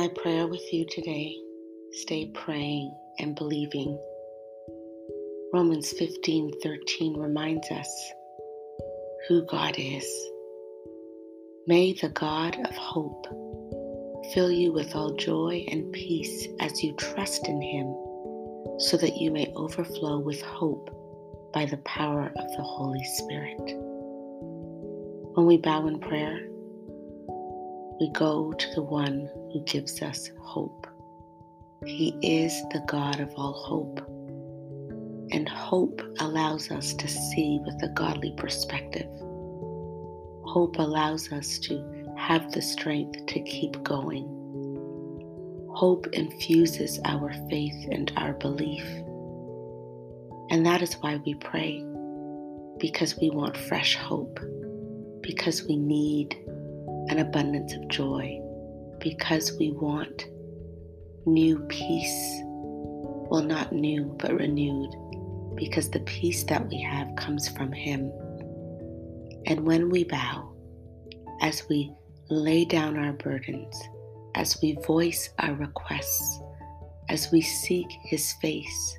My prayer with you today stay praying and believing. Romans 15:13 reminds us who God is. May the God of hope fill you with all joy and peace as you trust in him, so that you may overflow with hope by the power of the Holy Spirit. When we bow in prayer, we go to the one who gives us hope. He is the God of all hope. And hope allows us to see with a godly perspective. Hope allows us to have the strength to keep going. Hope infuses our faith and our belief. And that is why we pray, because we want fresh hope, because we need an abundance of joy because we want new peace. Well, not new, but renewed, because the peace that we have comes from Him. And when we bow, as we lay down our burdens, as we voice our requests, as we seek His face,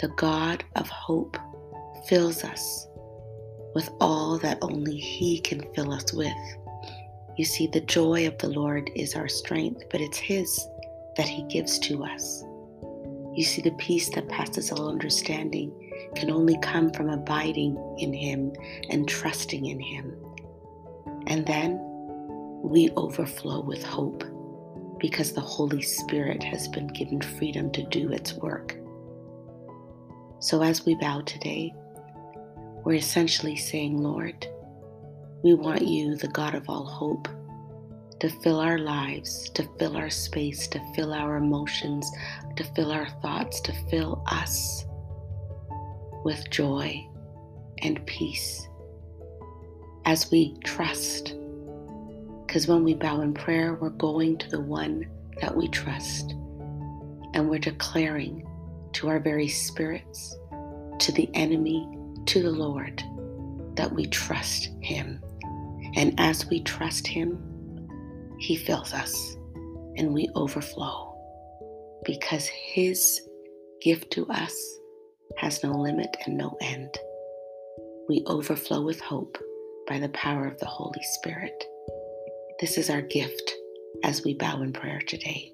the God of hope fills us with all that only He can fill us with. You see, the joy of the Lord is our strength, but it's His that He gives to us. You see, the peace that passes all understanding can only come from abiding in Him and trusting in Him. And then we overflow with hope because the Holy Spirit has been given freedom to do its work. So as we bow today, we're essentially saying, Lord, we want you, the God of all hope, to fill our lives, to fill our space, to fill our emotions, to fill our thoughts, to fill us with joy and peace as we trust. Because when we bow in prayer, we're going to the one that we trust. And we're declaring to our very spirits, to the enemy, to the Lord, that we trust Him. And as we trust Him, He fills us and we overflow because His gift to us has no limit and no end. We overflow with hope by the power of the Holy Spirit. This is our gift as we bow in prayer today.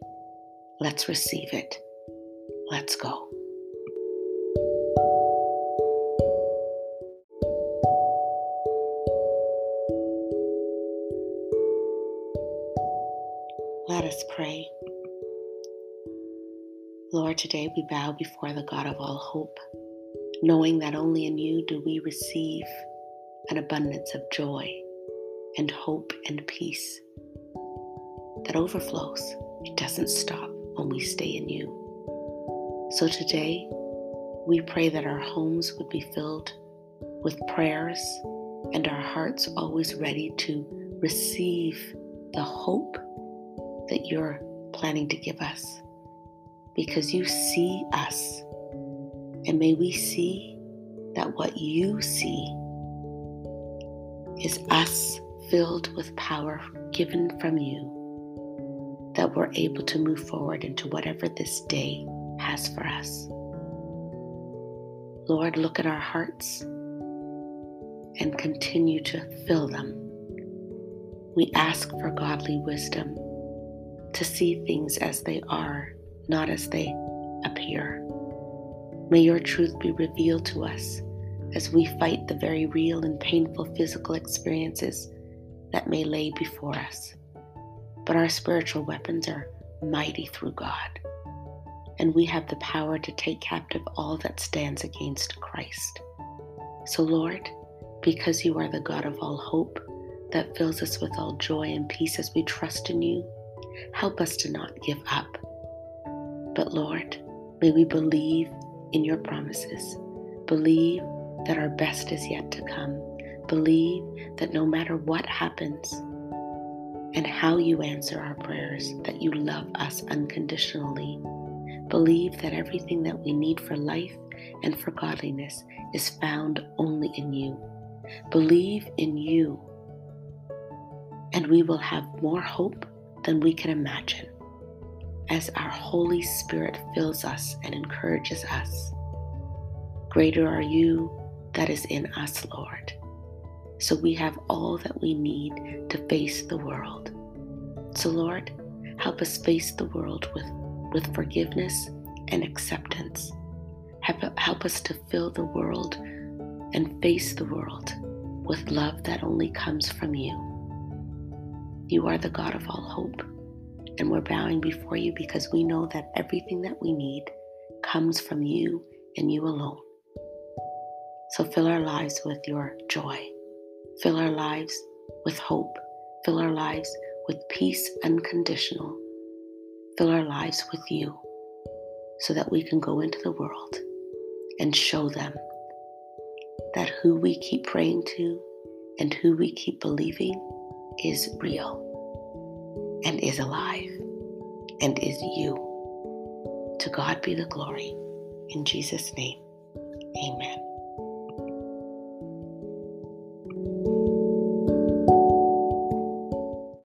Let's receive it. Let's go. Us pray. Lord, today we bow before the God of all hope, knowing that only in you do we receive an abundance of joy and hope and peace that overflows. It doesn't stop when we stay in you. So today, we pray that our homes would be filled with prayers and our hearts always ready to receive the hope that you're planning to give us because you see us. And may we see that what you see is us filled with power given from you, that we're able to move forward into whatever this day has for us. Lord, look at our hearts and continue to fill them. We ask for godly wisdom to see things as they are, not as they appear. May your truth be revealed to us as we fight the very real and painful physical experiences that may lay before us. But our spiritual weapons are mighty through God, and we have the power to take captive all that stands against Christ. So, Lord, because you are the God of all hope that fills us with all joy and peace as we trust in you, Help us to not give up. But Lord, may we believe in your promises. Believe that our best is yet to come. Believe that no matter what happens and how you answer our prayers, that you love us unconditionally. Believe that everything that we need for life and for godliness is found only in you. Believe in you, and we will have more hope than we can imagine. as our Holy Spirit fills us and encourages us. Greater are you that is in us, Lord. So we have all that we need to face the world. So, Lord, help us face the world with, with forgiveness and acceptance. Help, help us to fill the world and face the world with love that only comes from you. You are the God of all hope, and we're bowing before you because we know that everything that we need comes from you and you alone. So fill our lives with your joy, fill our lives with hope, fill our lives with peace unconditional, fill our lives with you so that we can go into the world and show them that who we keep praying to and who we keep believing is real and is alive and is you. To God be the glory. In Jesus' name, amen.